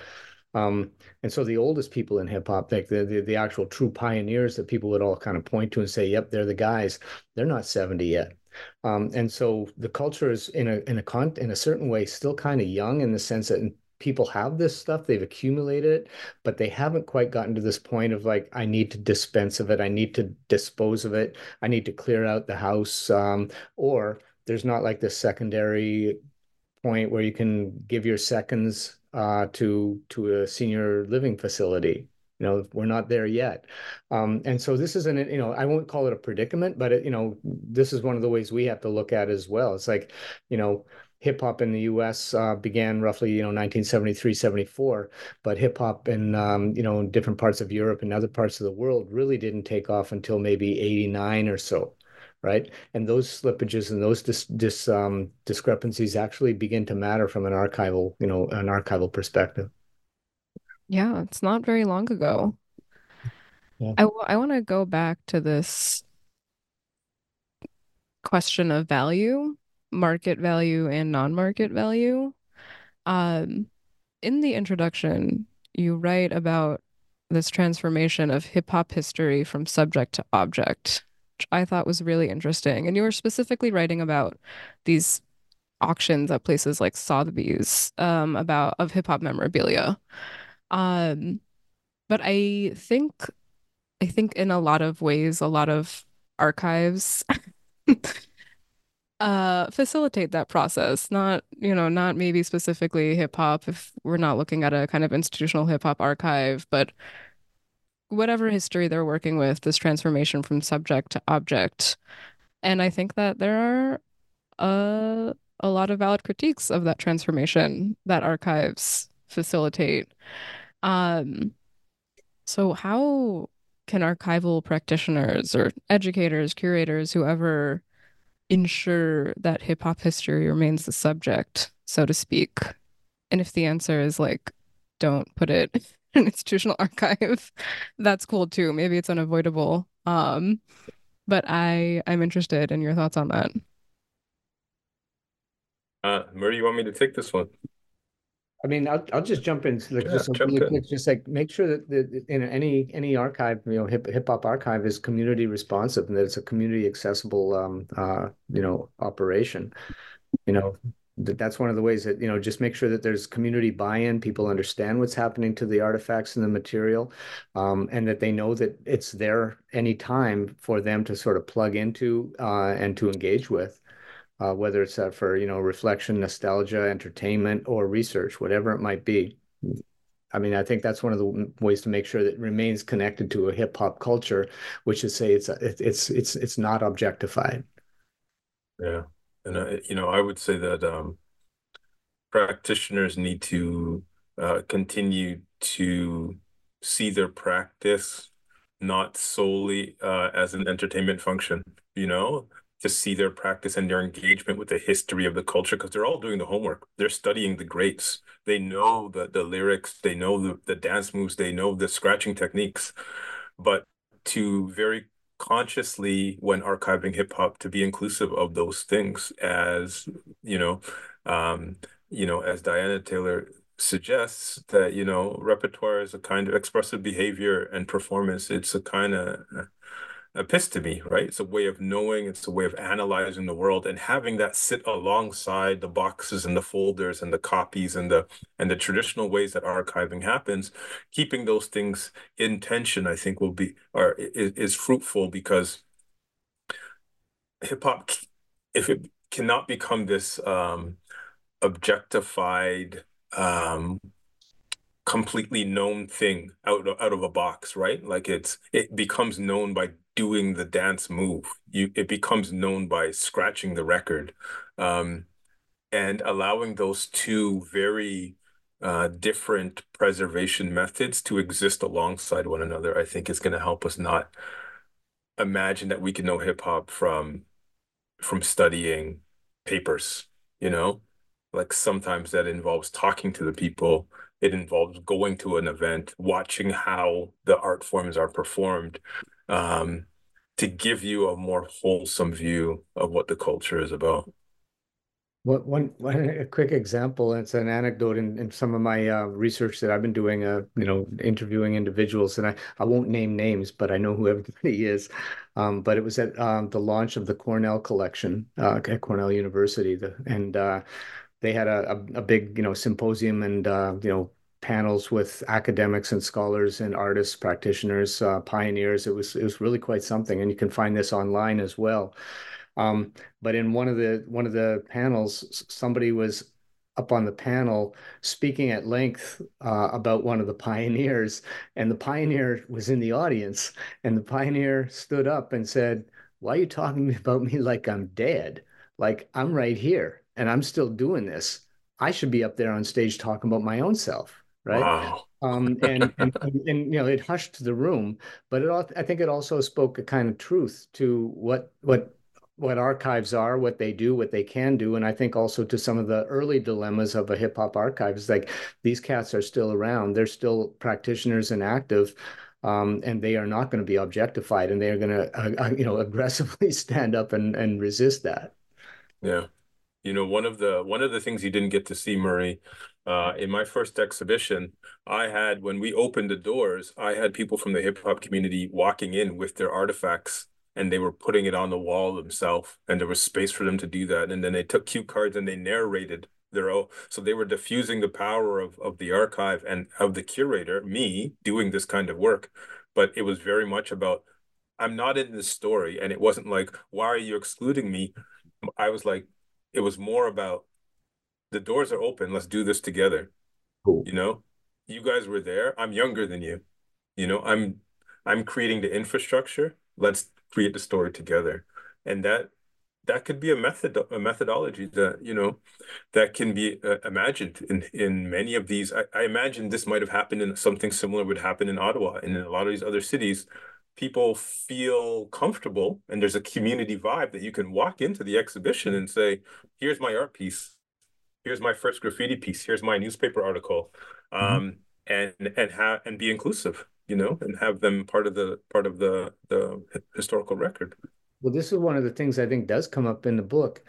[SPEAKER 4] Um, and so the oldest people in hip hop, like the, the, the actual true pioneers that people would all kind of point to and say, "Yep, they're the guys." They're not 70 yet. Um, and so the culture is in a in a con in a certain way still kind of young in the sense that people have this stuff, they've accumulated it, but they haven't quite gotten to this point of like, I need to dispense of it, I need to dispose of it, I need to clear out the house, um, or there's not like this secondary point where you can give your seconds uh, to to a senior living facility. You know, we're not there yet. Um, and so this isn't, you know, I won't call it a predicament, but it, you know, this is one of the ways we have to look at as well. It's like, you know, hip hop in the U.S. Uh, began roughly, you know, 1973, 74, but hip hop in, um, you know, in different parts of Europe and other parts of the world really didn't take off until maybe 89 or so right? And those slippages and those dis, dis um, discrepancies actually begin to matter from an archival, you know, an archival perspective.
[SPEAKER 2] Yeah, it's not very long ago. Yeah. I, I want to go back to this question of value, market value and non-market value. Um, in the introduction, you write about this transformation of hip hop history from subject to object I thought was really interesting. And you were specifically writing about these auctions at places like Sotheby's um, about of hip hop memorabilia. Um, but I think I think in a lot of ways, a lot of archives uh facilitate that process not you know not maybe specifically hip hop if we're not looking at a kind of institutional hip hop archive but whatever history they're working with, this transformation from subject to object. And I think that there are a, a lot of valid critiques of that transformation that archives facilitate. Um, so, how can archival practitioners or educators, curators, whoever ensure that hip hop history remains the subject, so to speak? And if the answer is like, don't put it an institutional archive, that's cool too. Maybe it's unavoidable. Um, but I I'm interested in your thoughts on that.
[SPEAKER 3] Uh, Murray, you want me to take this one?
[SPEAKER 4] I mean, I'll I'll just jump in. Like, yeah, just really quick, just like make sure that, that in any any archive, you know, hip hip hop archive is community responsive and that it's a community accessible, um, uh, you know, operation. You know, that's one of the ways that you know just make sure that there's community buy-in people understand what's happening to the artifacts and the material um, and that they know that it's there any time for them to sort of plug into uh, and to engage with uh, whether it's uh, for you know reflection nostalgia entertainment or research whatever it might be. I mean i think that's one of the ways to make sure that remains connected to a hip-hop culture which is say it's it's it's it's not objectified.
[SPEAKER 3] Yeah and I, you know, I would say that um, practitioners need to uh, continue to see their practice not solely uh, as an entertainment function, you know, to see their practice and their engagement with the history of the culture because they're all doing the homework. They're studying the greats. They know the, the lyrics, they know the, the dance moves, they know the scratching techniques. But to very consciously when archiving hip hop to be inclusive of those things as you know um you know as Diana Taylor suggests that you know repertoire is a kind of expressive behavior and performance. It's a kind of episteme, right? It's a way of knowing, it's a way of analyzing the world and having that sit alongside the boxes and the folders and the copies and the and the traditional ways that archiving happens, keeping those things in tension, I think will be or is, is fruitful because hip hop if it cannot become this um objectified um completely known thing out of, out of a box, right? Like it's it becomes known by doing the dance move. You it becomes known by scratching the record, um, and allowing those two very uh, different preservation methods to exist alongside one another. I think is going to help us not imagine that we can know hip hop from from studying papers. You know, like sometimes that involves talking to the people it involves going to an event, watching how the art forms are performed, um, to give you a more wholesome view of what the culture is about.
[SPEAKER 4] What one, one a quick example, it's an anecdote in, in some of my uh, research that I've been doing, uh, you know, interviewing individuals, and I, I won't name names, but I know who everybody is. Um, but it was at um, the launch of the Cornell collection uh, at Cornell University, the, and uh, they had a, a, a big, you know, symposium and, uh, you know, panels with academics and scholars and artists, practitioners, uh, pioneers. It was, it was really quite something. And you can find this online as well. Um, but in one of the, one of the panels, somebody was up on the panel speaking at length uh, about one of the pioneers and the pioneer was in the audience and the pioneer stood up and said why are you talking about me like i'm dead like i'm right here and I'm still doing this, I should be up there on stage talking about my own self, right?
[SPEAKER 3] Wow.
[SPEAKER 4] um, and, and, and, and, you know, it hushed the room, but it all, I think it also spoke a kind of truth to what, what, what archives are, what they do, what they can do. And I think also to some of the early dilemmas of a hip hop archive is like these cats are still around. They're still practitioners and active. Um, and they are not going to be objectified and they are going to, uh, uh, you know, aggressively stand up and, and resist that.
[SPEAKER 3] Yeah. You know, one of the one of the things you didn't get to see, Murray, uh, in my first exhibition, I had when we opened the doors, I had people from the hip hop community walking in with their artifacts and they were putting it on the wall themselves and there was space for them to do that and then they took cue cards and they narrated their own so they were diffusing the power of of the archive and of the curator me doing this kind of work but it was very much about i'm not in this story and it wasn't like why are you excluding me? I was like it was more about the doors are open. Let's do this together. Cool. You know, you guys were there. I'm younger than you. You know, I'm I'm creating the infrastructure. Let's create the story together. And that that could be a method a methodology that you know that can be uh, imagined in in many of these I, I imagine this might have happened in something similar would happen in ottawa and in a lot of these other cities people feel comfortable and there's a community vibe that you can walk into the exhibition and say, here's my art piece. Here's my first graffiti piece. Here's my newspaper article. Mm-hmm. Um, and and have and be inclusive, you know, and have them part of the part of the the historical record.
[SPEAKER 4] Well, this is one of the things I think does come up in the book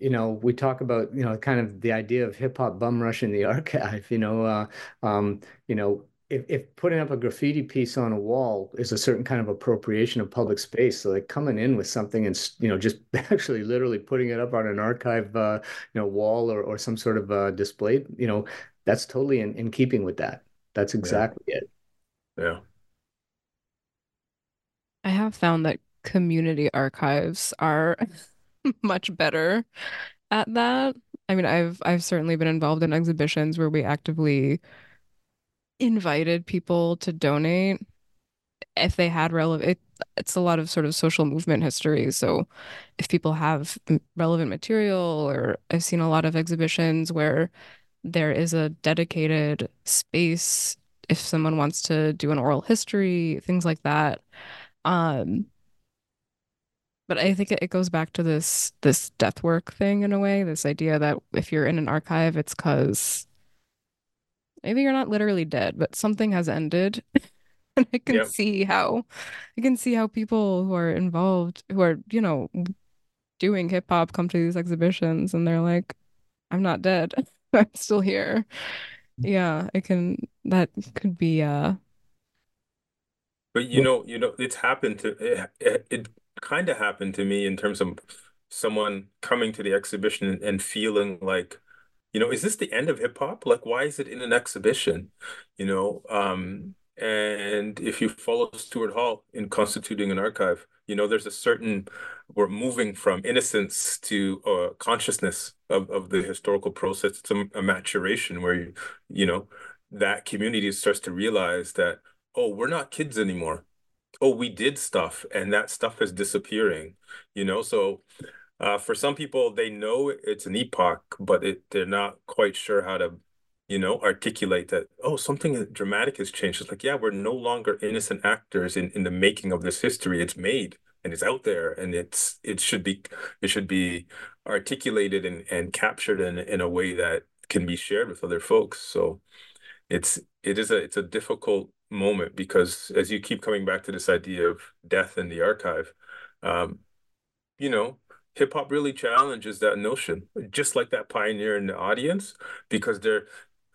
[SPEAKER 4] you know, we talk about, you know, kind of the idea of hip hop bum rush in the archive, you know, uh, um, you know, if, if putting up a graffiti piece on a wall is a certain kind of appropriation of public space, so like coming in with something and you know just actually literally putting it up on an archive uh, you know wall or or some sort of uh, display, you know, that's totally in, in keeping with that. That's exactly
[SPEAKER 3] yeah.
[SPEAKER 4] it.
[SPEAKER 3] Yeah.
[SPEAKER 2] I have found that community archives are much better at that. I mean, I've I've certainly been involved in exhibitions where we actively invited people to donate if they had relevant it, it's a lot of sort of social movement history. So if people have relevant material or i've seen a lot of exhibitions where there is a dedicated space if someone wants to do an oral history things like that. Um but i think it goes back to this this death work thing in a way this idea that if you're in an archive it's because maybe you're not literally dead, but something has ended. and I can yep. see how I can see how people who are involved, who are, you know, doing hip hop come to these exhibitions and they're like, I'm not dead. I'm still here. Yeah, I can that could be uh
[SPEAKER 3] But you know, you know, it's happened to it, it, it kind of happened to me in terms of someone coming to the exhibition and feeling like, you know, is this the end of hip hop? Like, why is it in an exhibition? You know, um, and if you follow Stuart Hall in constituting an archive, you know, there's a certain we're moving from innocence to uh, consciousness of, of the historical process. It's a, a maturation where you, you know, that community starts to realize that oh, we're not kids anymore. Oh, we did stuff and that stuff is disappearing, you know? So uh, for some people, they know it's an epoch, but it, they're not quite sure how to, you know, articulate that, oh, something dramatic has changed. It's like, yeah, we're no longer innocent actors in, in the making of this history. It's made and it's out there and it's it should be it should be articulated and, and captured in, in a way that can be shared with other folks. So it's it is a it's a difficult moment because as you keep coming back to this idea of death in the archive, um, you know, hip hop really challenges that notion, just like that pioneer in the audience, because there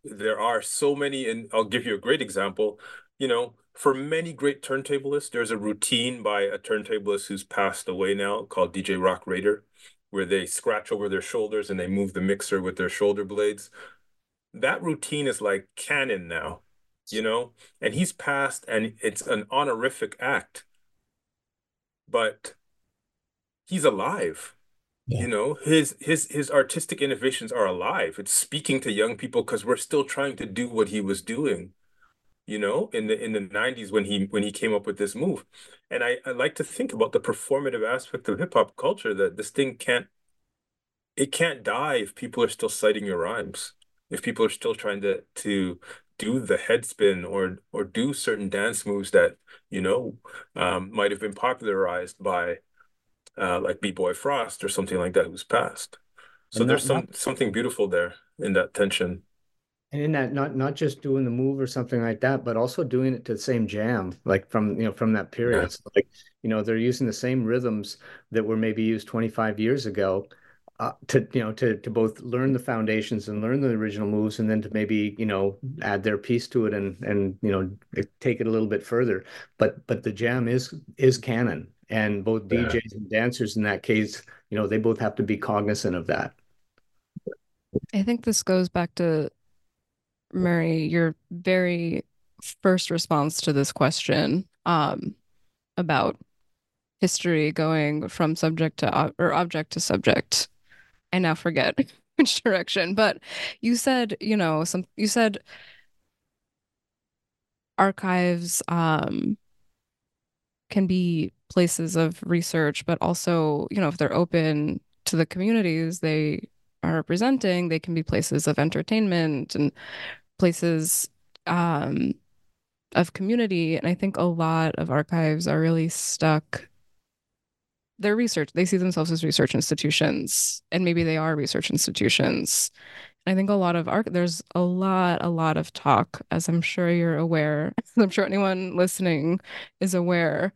[SPEAKER 3] there are so many, and I'll give you a great example. You know, for many great turntablists, there's a routine by a turntablist who's passed away now called DJ Roc Raida, where they scratch over their shoulders and they move the mixer with their shoulder blades. That routine is like canon now you know, and he's passed and it's an honorific act, but he's alive. Yeah. You know, his his his artistic innovations are alive. It's speaking to young people because we're still trying to do what he was doing, you know, in the in the 90s when he when he came up with this move. And I, I like to think about the performative aspect of hip hop culture that this thing can't it can't die if people are still citing your rhymes if people are still trying to to do the head spin or or do certain dance moves that you know um, might have been popularized by uh, like B-Boy Frost or something like that who's passed. So not, there's some not, something beautiful there in that tension.
[SPEAKER 4] And in that, not not just doing the move or something like that, but also doing it to the same jam, like from you know from that period. Yeah. So like you know they're using the same rhythms that were maybe used 25 years ago, uh, to you know to to both learn the foundations and learn the original moves and then to maybe you know add their piece to it and and you know take it a little bit further but but the jam is is canon and both yeah. DJs and dancers in that case you know they both have to be cognizant of that
[SPEAKER 2] I think this goes back to Murray your very first response to this question um about history going from subject to or object to subject I now forget which direction, but you said, you know, some you said archives um can be places of research, but also, you know, if they're open to the communities they are representing, they can be places of entertainment and places um of community. And I think a lot of archives are really stuck they're research they see themselves as research institutions and maybe they are research institutions i think a lot of arc there's a lot a lot of talk as i'm sure you're aware i'm sure anyone listening is aware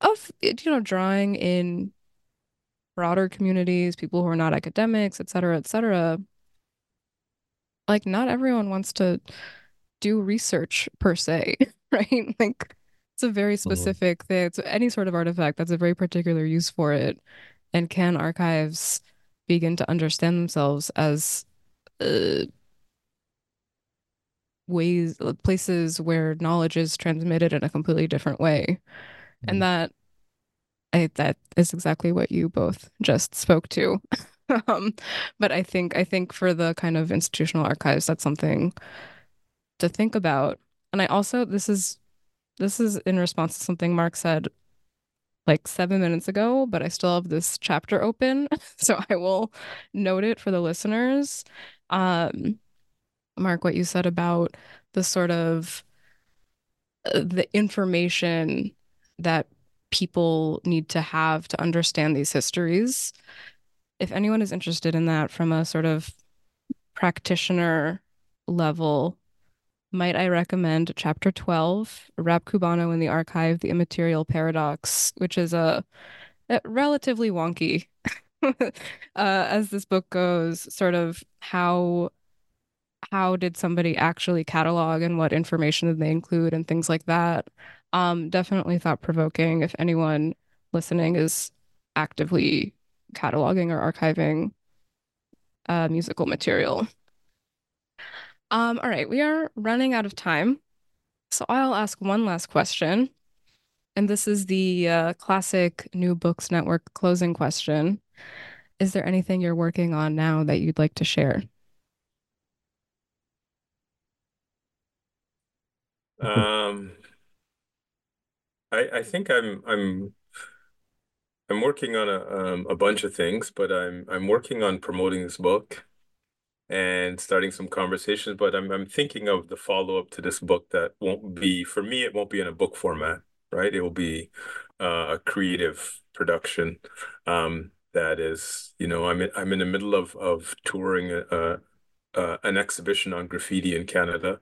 [SPEAKER 2] of you know drawing in broader communities people who are not academics et cetera et cetera like not everyone wants to do research per se right like it's a very mm-hmm. specific thing. It's any sort of artifact that's a very particular use for it. And can archives begin to understand themselves as uh, ways, uh, places where knowledge is transmitted in a completely different way? Mm. And that, I that is exactly what you both just spoke to. um, but I think I think for the kind of institutional archives, that's something to think about. And I also this is this is in response to something Mark said like seven minutes ago, but I still have this chapter open. So I will note it for the listeners. Um, Mark, what you said about the sort of uh, the information that people need to have to understand these histories. If anyone is interested in that from a sort of practitioner level, might I recommend chapter 12, Rap Cubano in the Archive, The Immaterial Paradox, which is a, a relatively wonky, uh, as this book goes, sort of how how did somebody actually catalog and what information did they include and things like that. Um, definitely thought provoking if anyone listening is actively cataloging or archiving uh, musical material. Um, all right, we are running out of time. So I'll ask one last question. And this is the uh, classic New Books Network closing question. Is there anything you're working on now that you'd like to share?
[SPEAKER 3] Um, I I think I'm I'm I'm working on a um, a bunch of things, but I'm I'm working on promoting this book and starting some conversations. But I'm I'm thinking of the follow up to this book that won't be for me. It won't be in a book format, right? It will be uh, a creative production. Um, that is, you know, I'm in, I'm in the middle of of touring a, a, an exhibition on graffiti in Canada,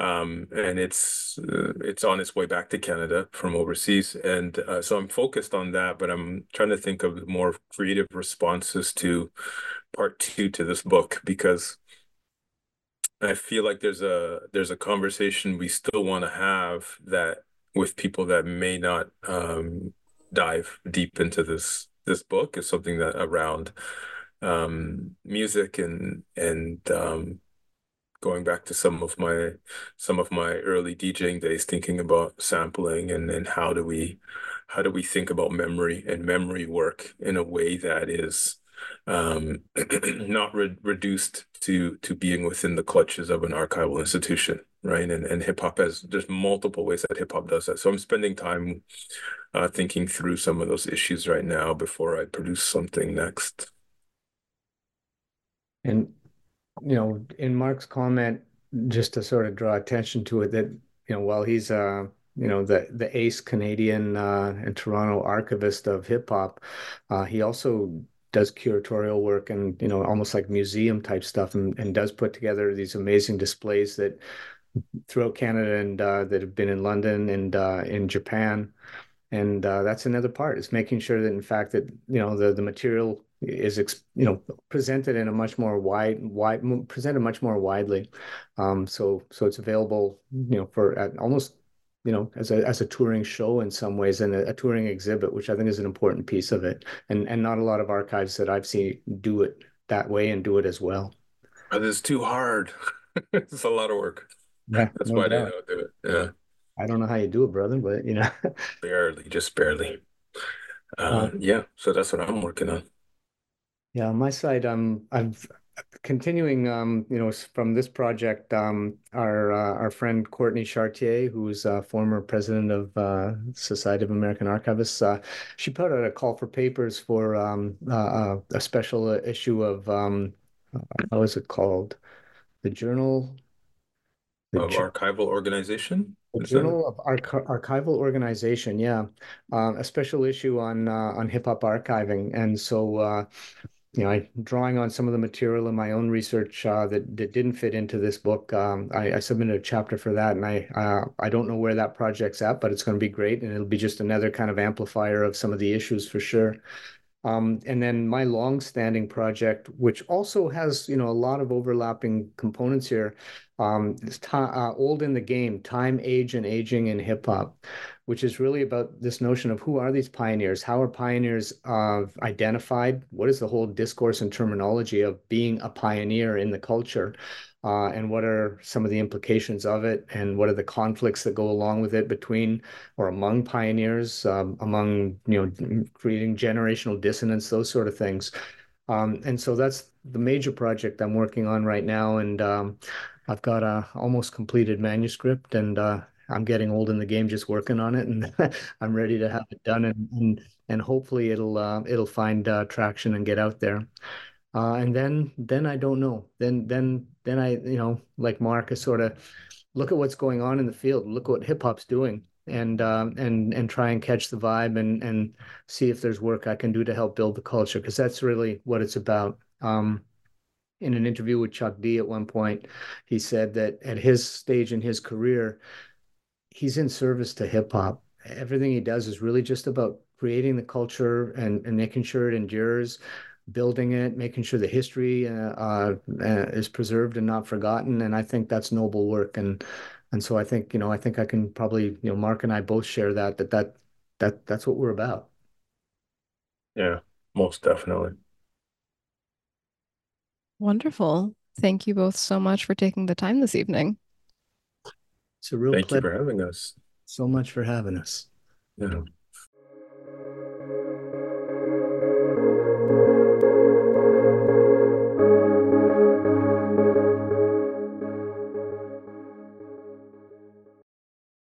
[SPEAKER 3] um, and it's uh, it's on its way back to Canada from overseas, and uh, so I'm focused on that. But I'm trying to think of more creative responses to part two to this book because I feel like there's a there's a conversation we still want to have that with people that may not um, dive deep into this this book is something that around um, music and and um, going back to some of my some of my early DJing days, thinking about sampling and and how do we how do we think about memory and memory work in a way that is um, not re reduced to to being within the clutches of an archival institution, right? And and hip hop has there's multiple ways that hip hop does that. So I'm spending time uh, thinking through some of those issues right now before I produce something next.
[SPEAKER 4] And you know, in Mark's comment, just to sort of draw attention to it, that you know, while he's uh, you know, the the ace Canadian uh, and Toronto archivist of hip hop, uh, he also does curatorial work and you know almost like museum type stuff and, and does put together these amazing displays that throughout Canada and uh, that have been in London and uh, in Japan. And uh, that's another part is making sure that in fact that you know the the material is you know presented in a much more wide wide presented much more widely. Um, so so it's available you know for at almost you know as a as a touring show in some ways and a, a, touring exhibit which i think is an important piece of it. And and not a lot of archives that i've seen do it that way and do it as well.
[SPEAKER 3] But it's too hard. It's a lot of work. Yeah that's no why doubt. they don't do it. Yeah.
[SPEAKER 4] I don't know how you do it brother but you know.
[SPEAKER 3] Barely just barely. Uh, uh, yeah so that's what i'm working on
[SPEAKER 4] yeah, on my side, um, I've continuing, um, you know, from this project, um, our uh, our friend Courtney Chartier, who's a former president of uh, Society of American Archivists, uh, she put out a call for papers for um, uh, uh, a special issue of um, how is it called? The Journal
[SPEAKER 3] the of Archival Organization.
[SPEAKER 4] The Journal of Arch Archival Organization, yeah, um, a special issue on uh, on hip hop archiving, and so you know, I drawing on some of the material in my own research uh, that that didn't fit into this book. Um, I, I, submitted a chapter for that, and I uh, I don't know where that project's at, but it's going to be great, and it'll be just another kind of amplifier of some of the issues for sure. Um, and then my long-standing project, which also has you know a lot of overlapping components here, um, is uh, old in the game: time, age, and aging in hip hop which is really about this notion of who are these pioneers? How are pioneers uh, identified? What is the whole discourse and terminology of being a pioneer in the culture? Uh, and what are some of the implications of it? And what are the conflicts that go along with it between or among pioneers, um, among, you know, creating generational dissonance, those sort of things. Um, and so that's the major project I'm working on right now. And um, I've got a almost completed manuscript and uh, I'm getting old in the game just working on it, and I'm ready to have it done, and and, and hopefully it'll uh, it'll find uh, traction and get out there. Uh, and then then I don't know. Then then then I you know like Mark is sort of look at what's going on in the field. Look what hip hop's doing, and um, and and try and catch the vibe and and see if there's work I can do to help build the culture because that's really what it's about. Um, in an interview with Chuck D at one point, he said that at his stage in his career, he's in service to hip hop. Everything he does is really just about creating the culture and, and making sure it endures, building it, making sure the history uh, uh, is preserved and not forgotten. And I think that's noble work. And and so I think you know I think I can probably you know Mark and I both share that that that that that's what we're about.
[SPEAKER 3] Yeah, most definitely.
[SPEAKER 2] Wonderful. Thank you both so much for taking the time this evening.
[SPEAKER 4] It's a real
[SPEAKER 3] Thank
[SPEAKER 4] pleasure.
[SPEAKER 3] you for having us.
[SPEAKER 4] So much for having us.
[SPEAKER 3] Yeah.